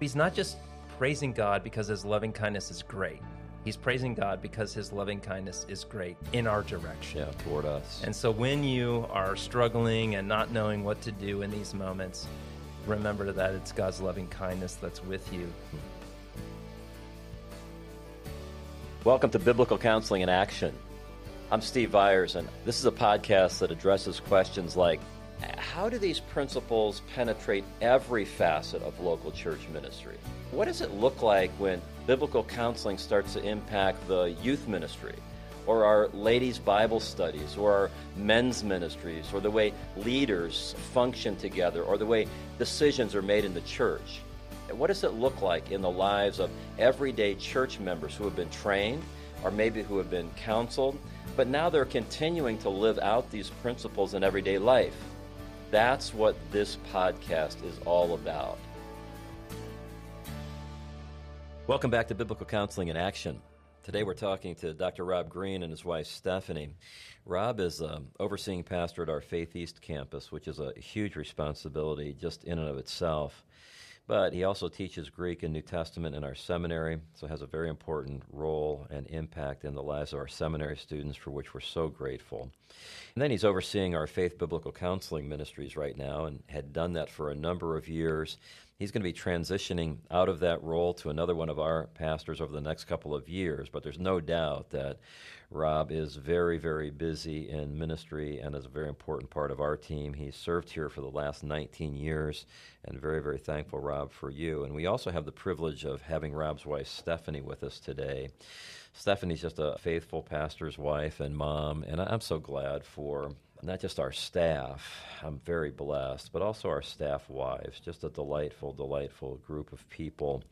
He's not just praising God because his loving kindness is great. He's praising God because his loving kindness is great in our direction. Yeah, toward us. And so when you are struggling and not knowing what to do in these moments, remember that it's God's loving kindness that's with you. Welcome to Biblical Counseling in Action. I'm Steve Viars, and this is a podcast that addresses questions like how do these principles penetrate every facet of local church ministry? What does it look like when biblical counseling starts to impact the youth ministry, or our ladies' Bible studies, or our men's ministries, or the way leaders function together, or the way decisions are made in the church? What does it look like in the lives of everyday church members who have been trained, or maybe who have been counseled, but now they're continuing to live out these principles in everyday life? That's what this podcast is all about. Welcome back to Biblical Counseling in Action. Today we're talking to Dr. Rob Green and his wife Stephanie. Rob is um, overseeing pastor at our Faith East campus, which is a huge responsibility just in and of itself. But he also teaches Greek and New Testament in our seminary, so has a very important role and impact in the lives of our seminary students, for which we're so grateful. And then he's overseeing our faith biblical counseling ministries right now and had done that for a number of years. He's going to be transitioning out of that role to another one of our pastors over the next couple of years, but there's no doubt that Rob is very, very busy in ministry and is a very important part of our team. He's served here for the last 19 years, and very, very thankful, Rob, for you. And we also have the privilege of having Rob's wife, Stephanie, with us today. Stephanie's just a faithful pastor's wife and mom, and I'm so glad for not just our staff, I'm very blessed, but also our staff wives, just a delightful, delightful group of people.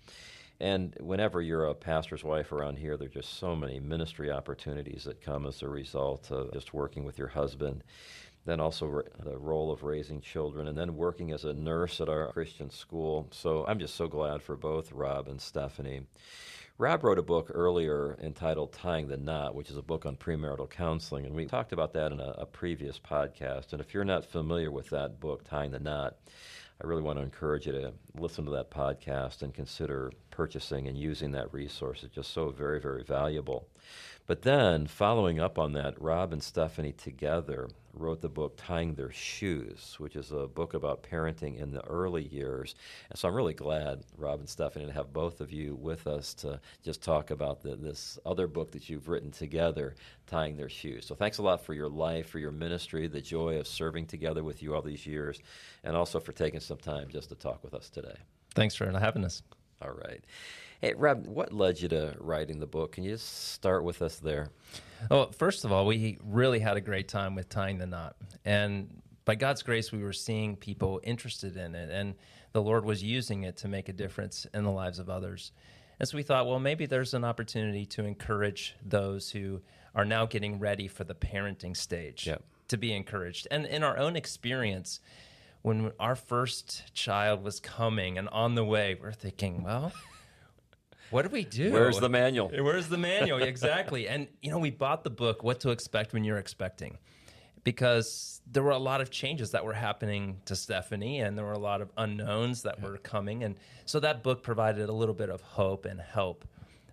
And whenever you're a pastor's wife around here, there are just so many ministry opportunities that come as a result of just working with your husband. Then also the role of raising children, and then working as a nurse at our Christian school. So I'm just so glad for both Rob and Stephanie. Rob wrote a book earlier entitled Tying the Knot, which is a book on premarital counseling, and we talked about that in a, a previous podcast. And if you're not familiar with that book, Tying the Knot, I really want to encourage you to listen to that podcast and consider purchasing and using that resource. It's just so very, very valuable. But then, following up on that, Rob and Stephanie together wrote the book Tying Their Shoes, which is a book about parenting in the early years. And so I'm really glad, Rob and Stephanie, to have both of you with us to just talk about the, this other book that you've written together, Tying Their Shoes. So thanks a lot for your life, for your ministry, the joy of serving together with you all these years, and also for taking some time just to talk with us today. Thanks for having us. All right. Hey, Rob, what led you to writing the book? Can you just start with us there? Well, first of all, we really had a great time with tying the knot. And by God's grace, we were seeing people interested in it, and the Lord was using it to make a difference in the lives of others. And so we thought, well, maybe there's an opportunity to encourage those who are now getting ready for the parenting stage yep. to be encouraged. And in our own experience, when our first child was coming and on the way, we're thinking, well, what do we do? Where's the manual? Where's the manual? exactly. And, you know, we bought the book, What to Expect When You're Expecting, because there were a lot of changes that were happening to Stephanie and there were a lot of unknowns that yeah. were coming. And so that book provided a little bit of hope and help.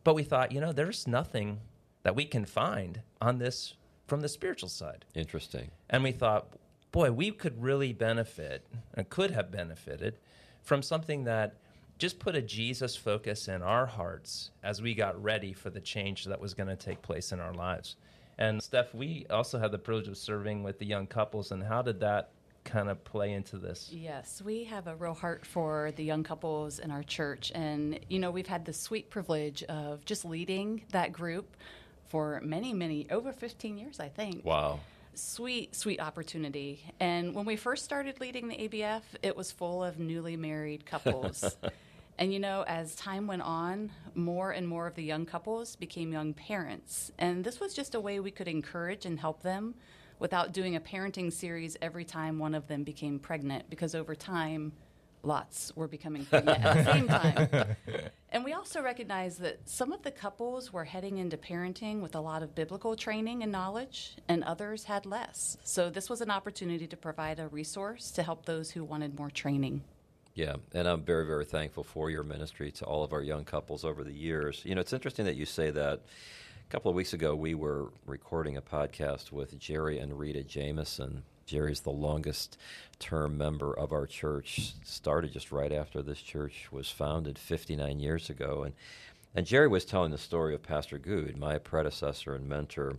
But we thought, you know, there's nothing that we can find on this from the spiritual side. Interesting. And we thought, boy, we could really benefit and could have benefited from something that just put a Jesus focus in our hearts as we got ready for the change that was going to take place in our lives. And Steph, we also had the privilege of serving with the young couples, and how did that kind of play into this? Yes, we have a real heart for the young couples in our church. And, you know, we've had the sweet privilege of just leading that group for many, many, over 15 years, I think. Wow sweet, sweet opportunity. And when we first started leading the ABF, it was full of newly married couples. and you know, as time went on, more and more of the young couples became young parents. And this was just a way we could encourage and help them without doing a parenting series every time one of them became pregnant, because over time, lots were becoming pregnant at the same time. And we also recognize that some of the couples were heading into parenting with a lot of biblical training and knowledge, and others had less. So this was an opportunity to provide a resource to help those who wanted more training. Yeah, and I'm very, very thankful for your ministry to all of our young couples over the years. You know, it's interesting that you say that. A couple of weeks ago, we were recording a podcast with Jerry and Rita Jameson. Jerry's the longest term member of our church, started just right after this church was founded 59 years ago. And, and Jerry was telling the story of Pastor Goode, my predecessor and mentor.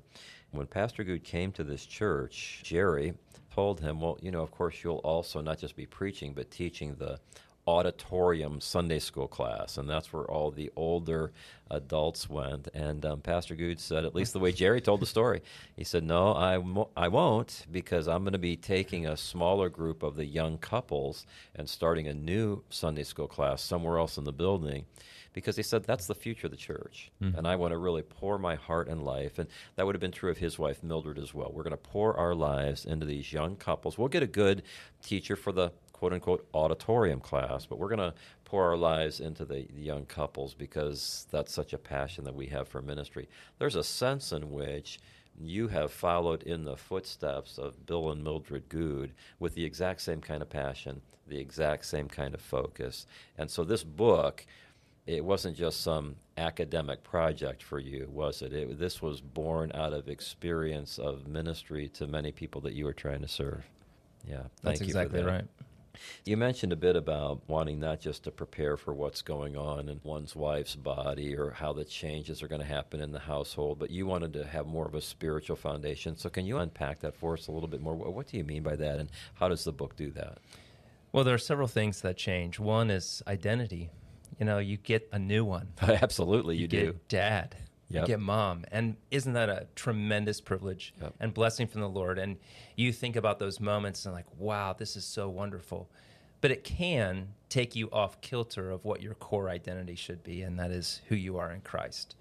When Pastor Goode came to this church, Jerry told him, Well, you know, of course, you'll also not just be preaching, but teaching the auditorium Sunday school class, and that's where all the older adults went. And um, Pastor Goode said, at least the way Jerry told the story, he said, "No, I mo- I won't because I'm going to be taking a smaller group of the young couples and starting a new Sunday school class somewhere else in the building." Because he said that's the future of the church, mm-hmm. and I want to really pour my heart and life, and that would have been true of his wife Mildred as well. We're going to pour our lives into these young couples. We'll get a good teacher for the quote unquote auditorium class, but we're going to pour our lives into the, the, young couples because that's such a passion that we have for ministry. There's a sense in which you have followed in the footsteps of Bill and Mildred Goode with the exact same kind of passion, the exact same kind of focus. And so this book, it wasn't just some academic project for you, was it? it this was born out of experience of ministry to many people that you were trying to serve. Yeah, thank That's you exactly that. right. You mentioned a bit about wanting not just to prepare for what's going on in one's wife's body or how the changes are going to happen in the household, but you wanted to have more of a spiritual foundation. So, can you unpack that for us a little bit more? What do you mean by that, and how does the book do that? Well, there are several things that change. One is identity. You know, you get a new one. Absolutely, you, you do. Dad. Yep. Get mom. And isn't that a tremendous privilege yep. and blessing from the Lord? And you think about those moments and like, wow, this is so wonderful. But it can take you off kilter of what your core identity should be, and that is who you are in Christ.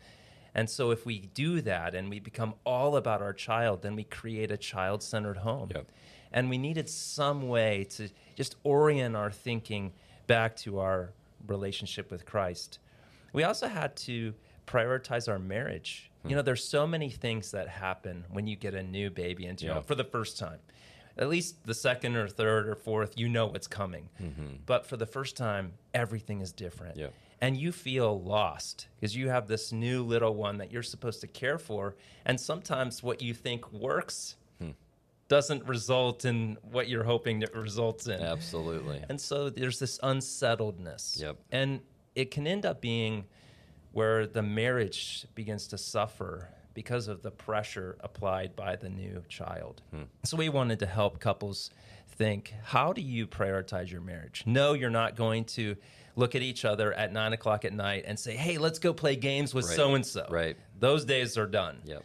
And so if we do that and we become all about our child, then we create a child centered home. Yep. And we needed some way to just orient our thinking back to our relationship with Christ. We also had to prioritize our marriage. Hmm. You know, there's so many things that happen when you get a new baby into yeah. for the first time. At least the second or third or fourth, you know what's coming. Mm-hmm. But for the first time, everything is different. Yeah. And you feel lost because you have this new little one that you're supposed to care for. And sometimes what you think works hmm. doesn't result in what you're hoping it results in. Absolutely. And so there's this unsettledness. Yep. And it can end up being where the marriage begins to suffer because of the pressure applied by the new child. Hmm. So we wanted to help couples think how do you prioritize your marriage? No, you're not going to look at each other at nine o'clock at night and say, hey, let's go play games with so and so. Right. Those days are done. Yep.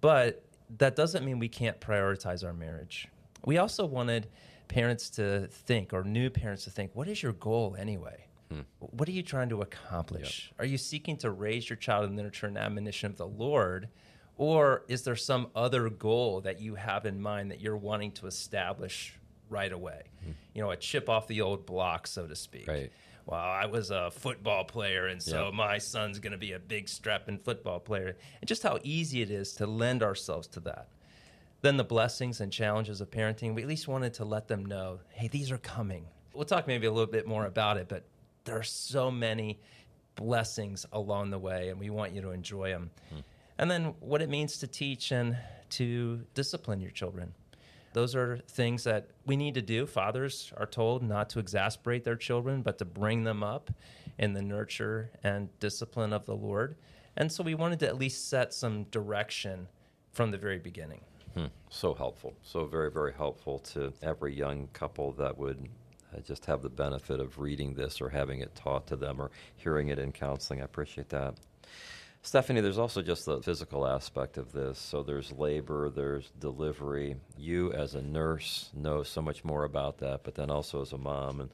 But that doesn't mean we can't prioritize our marriage. We also wanted parents to think, or new parents to think, what is your goal anyway? Hmm. What are you trying to accomplish? Yep. Are you seeking to raise your child in the nurture and admonition of the Lord? Or is there some other goal that you have in mind that you're wanting to establish right away? Hmm. You know, a chip off the old block, so to speak. Right. Well, I was a football player, and so yep. my son's going to be a big strapping football player. And just how easy it is to lend ourselves to that. Then the blessings and challenges of parenting, we at least wanted to let them know hey, these are coming. We'll talk maybe a little bit more about it, but there are so many blessings along the way, and we want you to enjoy them. Hmm. And then what it means to teach and to discipline your children. Those are things that we need to do. Fathers are told not to exasperate their children, but to bring them up in the nurture and discipline of the Lord. And so we wanted to at least set some direction from the very beginning. Hmm. So helpful. So very, very helpful to every young couple that would Uh, just have the benefit of reading this or having it taught to them or hearing it in counseling. I appreciate that. Stephanie, there's also just the physical aspect of this. So there's labor, there's delivery. You, as a nurse, know so much more about that, but then also as a mom and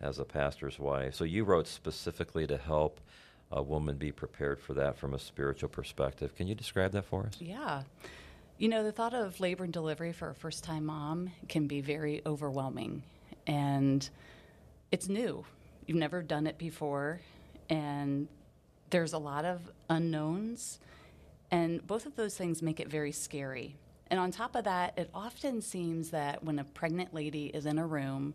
as a pastor's wife. So you wrote specifically to help a woman be prepared for that from a spiritual perspective. Can you describe that for us? Yeah. You know, the thought of labor and delivery for a first time mom can be very overwhelming and it's new. You've never done it before, and there's a lot of unknowns, and both of those things make it very scary. And on top of that, it often seems that when a pregnant lady is in a room,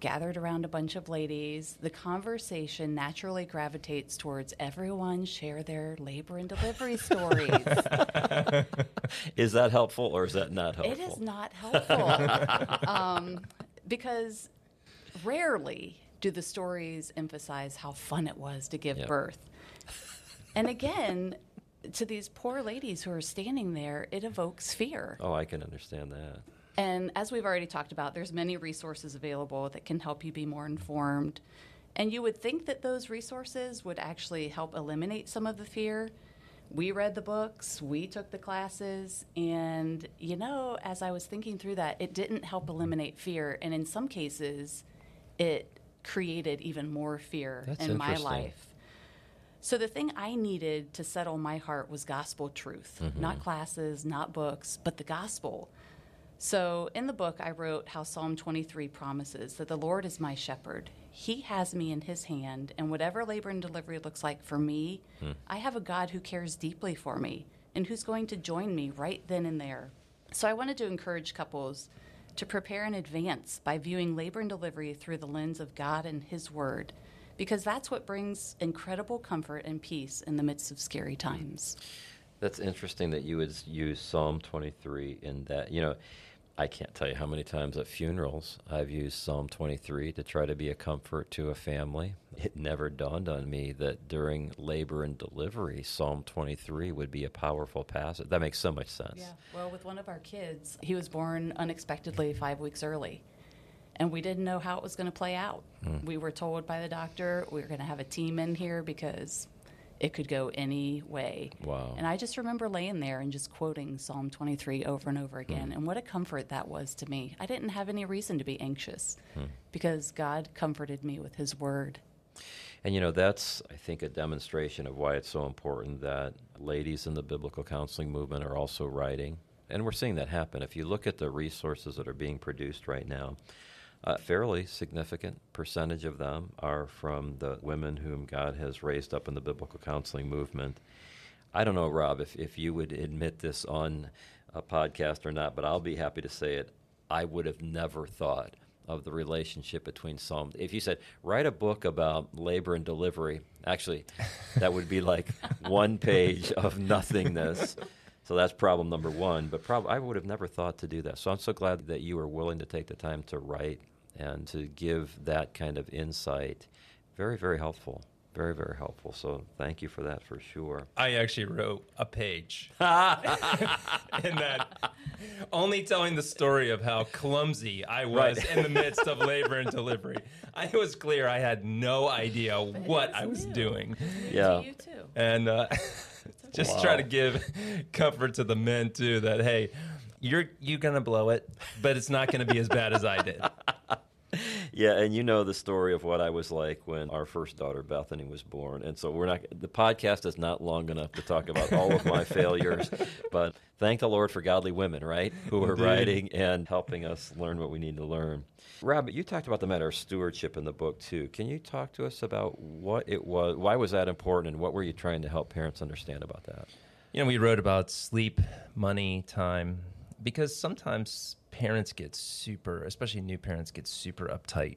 gathered around a bunch of ladies, the conversation naturally gravitates towards everyone share their labor and delivery stories. is that helpful or is that not helpful? It is not helpful. um, because rarely do the stories emphasize how fun it was to give Yep. birth. And again, to these poor ladies who are standing there, it evokes fear. Oh, I can understand that. And as we've already talked about, there's many resources available that can help you be more informed. And you would think that those resources would actually help eliminate some of the fear. We read the books, we took the classes, and you know, as I was thinking through that, it didn't help eliminate fear. And in some cases, it created even more fear That's in my life. So the thing I needed to settle my heart was gospel truth, mm-hmm. not classes, not books, but the gospel. So in the book, I wrote how Psalm 23 promises that the Lord is my shepherd. He has me in his hand, and whatever labor and delivery looks like for me, hmm. I have a God who cares deeply for me and who's going to join me right then and there. So I wanted to encourage couples to prepare in advance by viewing labor and delivery through the lens of God and his word, because that's what brings incredible comfort and peace in the midst of scary times. That's interesting that you would use Psalm 23 in that. You know, I can't tell you how many times at funerals I've used Psalm 23 to try to be a comfort to a family. It never dawned on me that during labor and delivery, Psalm 23 would be a powerful passage. That makes so much sense. Yeah. Well, with one of our kids, he was born unexpectedly five weeks early. And we didn't know how it was going to play out. Hmm. We were told by the doctor we were going to have a team in here because it could go any way. Wow. And I just remember laying there and just quoting Psalm 23 over and over again. Hmm. And what a comfort that was to me. I didn't have any reason to be anxious hmm. because God comforted me with his word. And you know, that's, I think, a demonstration of why it's so important that ladies in the biblical counseling movement are also writing. And we're seeing that happen. If you look at the resources that are being produced right now, a fairly significant percentage of them are from the women whom God has raised up in the biblical counseling movement. I don't know, Rob, if, if you would admit this on a podcast or not, but I'll be happy to say it. I would have never thought of the relationship between Psalm. If you said, write a book about labor and delivery, actually, that would be like one page of nothingness. So that's problem number one. But prob- I would have never thought to do that. So I'm so glad that you were willing to take the time to write and to give that kind of insight. Very, very helpful. Very, very helpful. So thank you for that for sure. I actually wrote a page in that, only telling the story of how clumsy I was Right. in the midst of labor and delivery. I was clear I had no idea what I was new. doing, Yeah. To you too. and uh, just Wow. try to give comfort to the men too that hey, you're you're gonna blow it, but it's not gonna be as bad as I did. Yeah, and you know the story of what I was like when our first daughter Bethany was born, and so we're not. The podcast is not long enough to talk about all of my failures, but thank the Lord for godly women, right, who are Indeed. writing and helping us learn what we need to learn. Rob, you talked about the matter of stewardship in the book too. Can you talk to us about what it was? Why was that important, and what were you trying to help parents understand about that? You know, we wrote about sleep, money, time, because sometimes parents get super, especially new parents, get super uptight.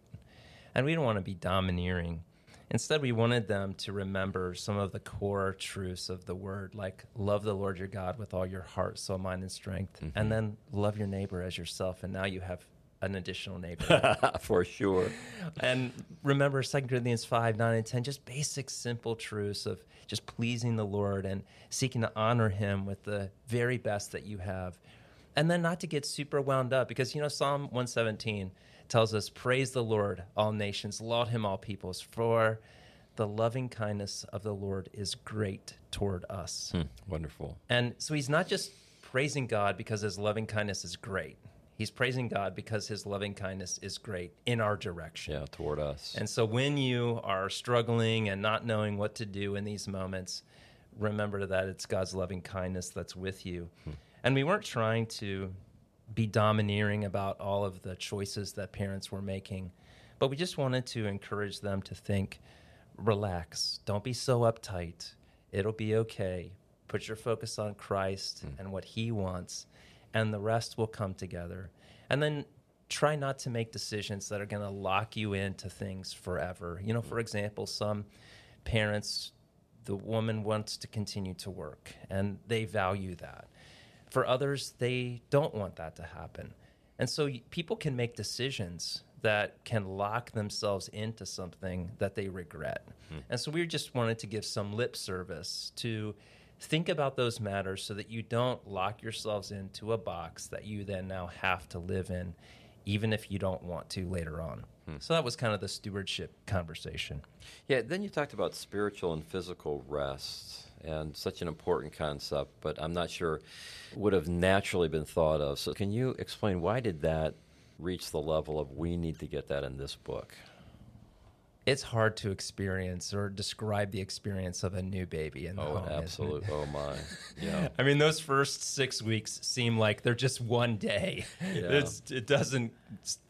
And we don't want to be domineering. Instead, we wanted them to remember some of the core truths of the word, like love the Lord your God with all your heart, soul, mind, and strength, and mm-hmm. then love your neighbor as yourself. And now you have an additional neighbor. for sure. and remember 2 Corinthians 5, 9, and 10, just basic, simple truths of just pleasing the Lord and seeking to honor Him with the very best that you have. And then not to get super wound up because, you know, Psalm 117 tells us, Praise the Lord, all nations, laud Him, all peoples, for the loving kindness of the Lord is great toward us. Hmm, wonderful. And so he's not just praising God because his loving kindness is great. He's praising God because his loving kindness is great in our direction. Yeah, toward us. And so when you are struggling and not knowing what to do in these moments, remember that it's God's loving kindness that's with you. And we weren't trying to be domineering about all of the choices that parents were making, but we just wanted to encourage them to think, relax, don't be so uptight. It'll be okay. Put your focus on Christ hmm. and what He wants, and the rest will come together. And then try not to make decisions that are going to lock you into things forever. You know, hmm. for example, some parents, the woman wants to continue to work and they value that. For others, they don't want that to happen. And so people can make decisions that can lock themselves into something that they regret. Hmm. And so we just wanted to give some lip service to think about those matters so that you don't lock yourselves into a box that you then now have to live in even if you don't want to later on. Hmm. So that was kind of the stewardship conversation. Yeah, then you talked about spiritual and physical rest and such an important concept, but I'm not sure would have naturally been thought of. So can you explain why did that reach the level of we need to get that in this book? It's hard to experience or describe the experience of a new baby in the oh, home. Absolutely. Oh my. Yeah. I mean, those first six weeks seem like they're just one day. Yeah. It's, it doesn't.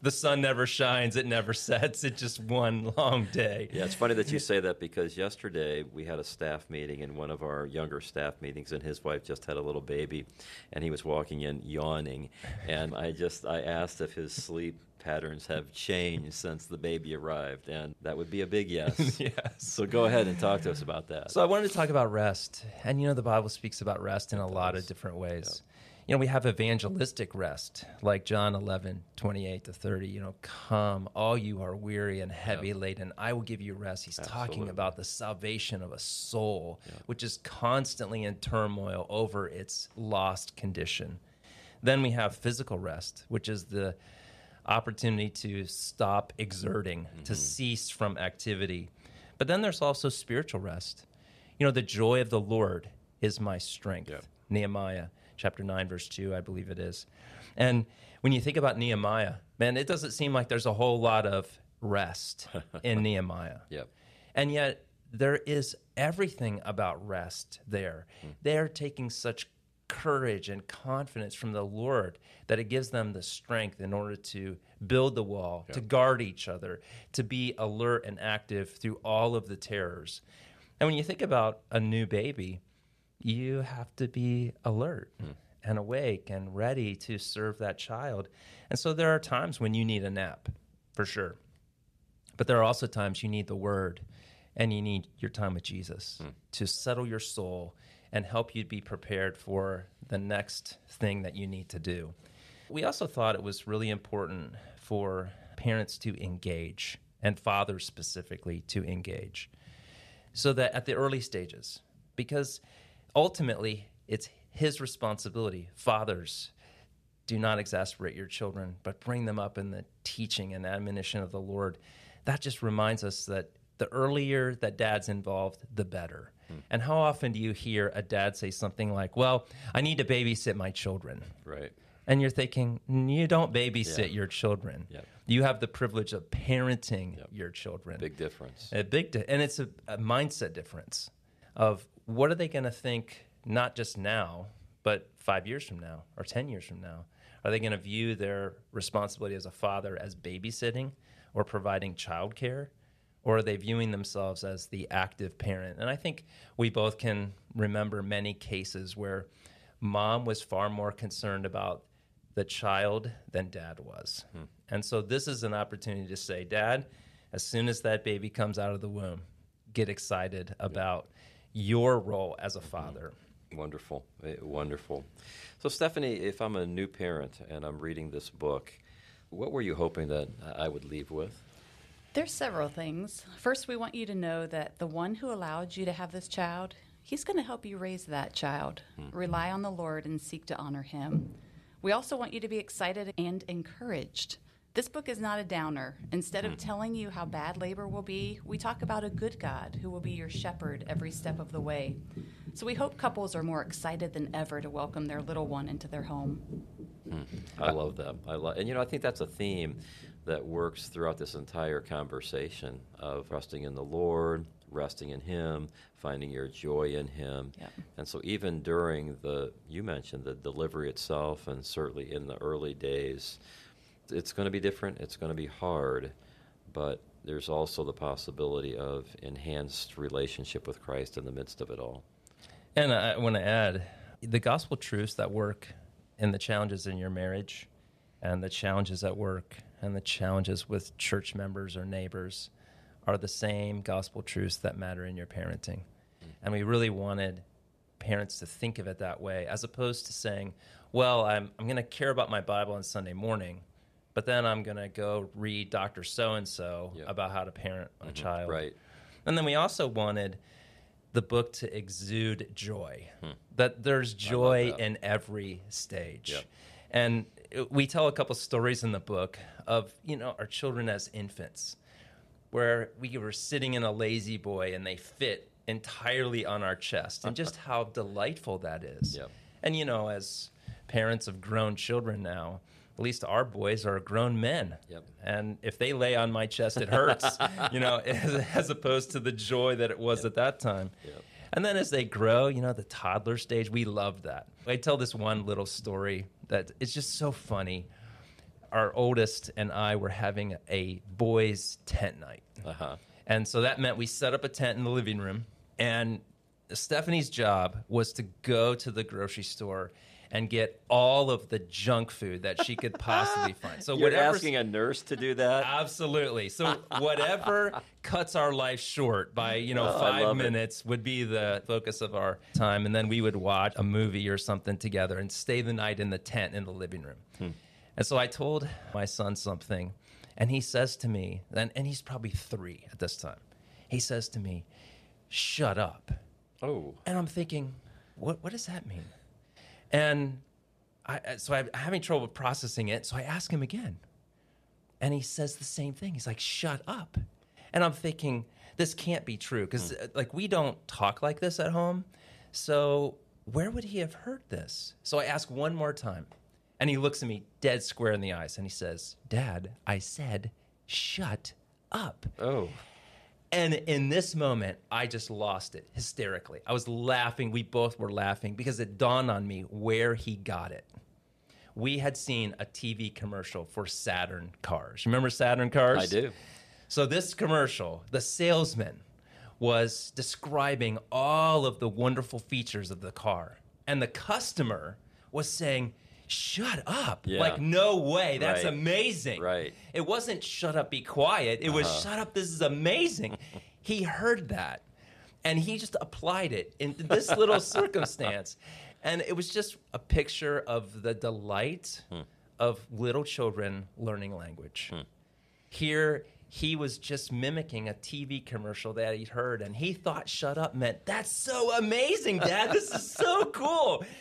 The sun never shines. It never sets. It's just one long day. Yeah, it's funny that you say that because yesterday we had a staff meeting in one of our younger staff meetings, and his wife just had a little baby, and he was walking in yawning, and I just I asked if his sleep patterns have changed since the baby arrived, and that would be a big yes. yes. So go ahead and talk to us about that. So I wanted to talk about rest, and you know the Bible speaks about rest in a lot of different ways. You know, we have evangelistic rest, like John 11, 28 to 30. You know, come, all you are weary and heavy laden, I will give you rest. He's Absolutely. talking about the salvation of a soul, which is constantly in turmoil over its lost condition. Then we have physical rest, which is the opportunity to stop exerting, mm-hmm. to cease from activity. But then there's also spiritual rest. You know, the joy of the Lord is my strength. Yeah. Nehemiah chapter 9, verse 2, I believe it is. And when you think about Nehemiah, man, it doesn't seem like there's a whole lot of rest in Nehemiah. Yep. And yet, there is everything about rest there. Mm. They're taking such courage and confidence from the Lord that it gives them the strength in order to build the wall, yeah. to guard each other, to be alert and active through all of the terrors. And when you think about a new baby, you have to be alert mm. and awake and ready to serve that child. And so there are times when you need a nap, for sure. But there are also times you need the word and you need your time with Jesus mm. to settle your soul and help you be prepared for the next thing that you need to do. We also thought it was really important for parents to engage and fathers specifically to engage so that at the early stages, because ultimately it's his responsibility. Fathers, do not exasperate your children, but bring them up in the teaching and admonition of the Lord. That just reminds us that the earlier that dad's involved, the better. And how often do you hear a dad say something like, Well, I need to babysit my children? Right. And you're thinking, You don't babysit yeah. your children. Yep. You have the privilege of parenting yep. your children. Big difference. A big, di- and it's a, a mindset difference of what are they going to think, not just now, but five years from now or 10 years from now? Are they going to view their responsibility as a father as babysitting or providing childcare? Or are they viewing themselves as the active parent? And I think we both can remember many cases where mom was far more concerned about the child than dad was. Hmm. And so this is an opportunity to say, Dad, as soon as that baby comes out of the womb, get excited about your role as a father. Wonderful, eh, wonderful. So, Stephanie, if I'm a new parent and I'm reading this book, what were you hoping that I would leave with? There's several things. First, we want you to know that the one who allowed you to have this child, he's going to help you raise that child. Mm-hmm. Rely on the Lord and seek to honor him. We also want you to be excited and encouraged. This book is not a downer. Instead of hmm. telling you how bad labor will be, we talk about a good God who will be your shepherd every step of the way. So we hope couples are more excited than ever to welcome their little one into their home. Mm, I love that. I love, and you know, I think that's a theme that works throughout this entire conversation of resting in the Lord, resting in Him, finding your joy in Him. Yep. And so, even during the, you mentioned the delivery itself, and certainly in the early days, it's going to be different, it's going to be hard, but there's also the possibility of enhanced relationship with Christ in the midst of it all. And I want to add the gospel truths that work in the challenges in your marriage and the challenges at work and the challenges with church members or neighbors are the same gospel truths that matter in your parenting. Hmm. And we really wanted parents to think of it that way, as opposed to saying, well, I'm, I'm going to care about my Bible on Sunday morning, but then I'm going to go read Dr. So and so about how to parent a mm-hmm. child. Right. And then we also wanted the book to exude joy, hmm. that there's joy that. in every stage. Yep. And we tell a couple stories in the book of, you know, our children as infants, where we were sitting in a lazy boy and they fit entirely on our chest, and just how delightful that is. Yep. And, you know, as parents of grown children now, at least our boys are grown men. Yep. And if they lay on my chest, it hurts, you know, as, as opposed to the joy that it was at that time. Yep. And then as they grow, you know, the toddler stage, we love that. I tell this one little story that it's just so funny. Our oldest and I were having a boys' tent night. Uh huh. And so that meant we set up a tent in the living room. And Stephanie's job was to go to the grocery store and get all of the junk food that she could possibly find. So You're whatever asking a nurse to do that? Absolutely. So whatever cuts our life short by, you know, Oh, five it. minutes would be the focus of our time. And then we would watch a movie or something together and stay the night in the tent in the living room. Hmm. And so I told my son something, and he says to me, and, and he's probably three at this time. He says to me, Shut up. Oh. And I'm thinking, what, what does that mean? And I, so I'm having trouble processing it. So I ask him again. And he says the same thing. He's like, shut up. And I'm thinking, this can't be true because, hmm. uh, like, we don't talk like this at home. So where would he have heard this? So I ask one more time. And he looks at me dead square in the eyes and he says, Dad, I said, shut up. Oh. And in this moment, I just lost it hysterically. I was laughing. We both were laughing because it dawned on me where he got it. We had seen a TV commercial for Saturn cars. Remember Saturn cars? I do. So, this commercial, the salesman was describing all of the wonderful features of the car. And the customer was saying, Shut up. Yeah. Like, no way. That's Right. amazing. Right. It wasn't shut up, be quiet. It was Uh-huh. shut up, this is amazing. he heard that and he just applied it in this little circumstance. And it was just a picture of the delight Hmm. of little children learning language. Here, he was just mimicking a TV commercial that he'd heard, and he thought shut up meant, that's so amazing, Dad. This is so cool.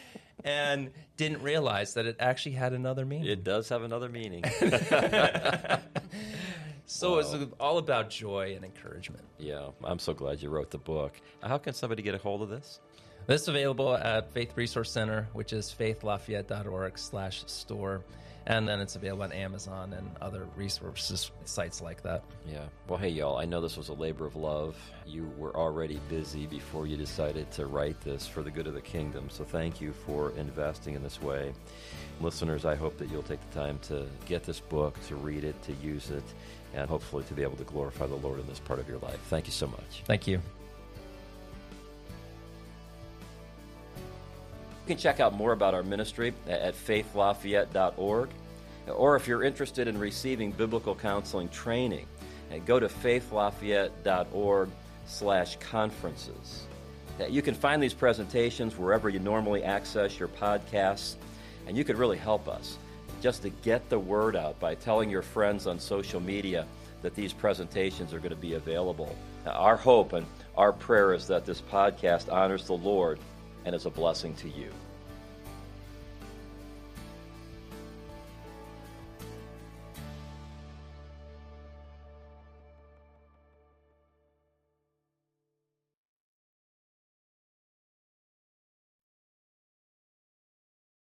And didn't realize that it actually had another meaning. It does have another meaning. So it's all about joy and encouragement. yeah, I'm so glad you wrote the book. How can somebody get a hold of this? This is available at Faith Resource Center, which is faithlafayette.org slash store. And then it's available on Amazon and other resources sites like that. Yeah. Well, hey, y'all, I know this was a labor of love. You were already busy before you decided to write this for the good of the kingdom. So thank you for investing in this way. Listeners, I hope that you'll take the time to get this book, to read it, to use it, and hopefully to be able to glorify the Lord in this part of your life. Thank you so much. Thank you. Can check out more about our ministry at faithlafayette.org. Or if you're interested in receiving biblical counseling training, uh, go to faithlafayette.org slash conferences. Uh, You can find these presentations wherever you normally access your podcasts, and you could really help us just to get the word out by telling your friends on social media that these presentations are going to be available. Uh, Our hope and our prayer is that this podcast honors the Lord and is a blessing to you.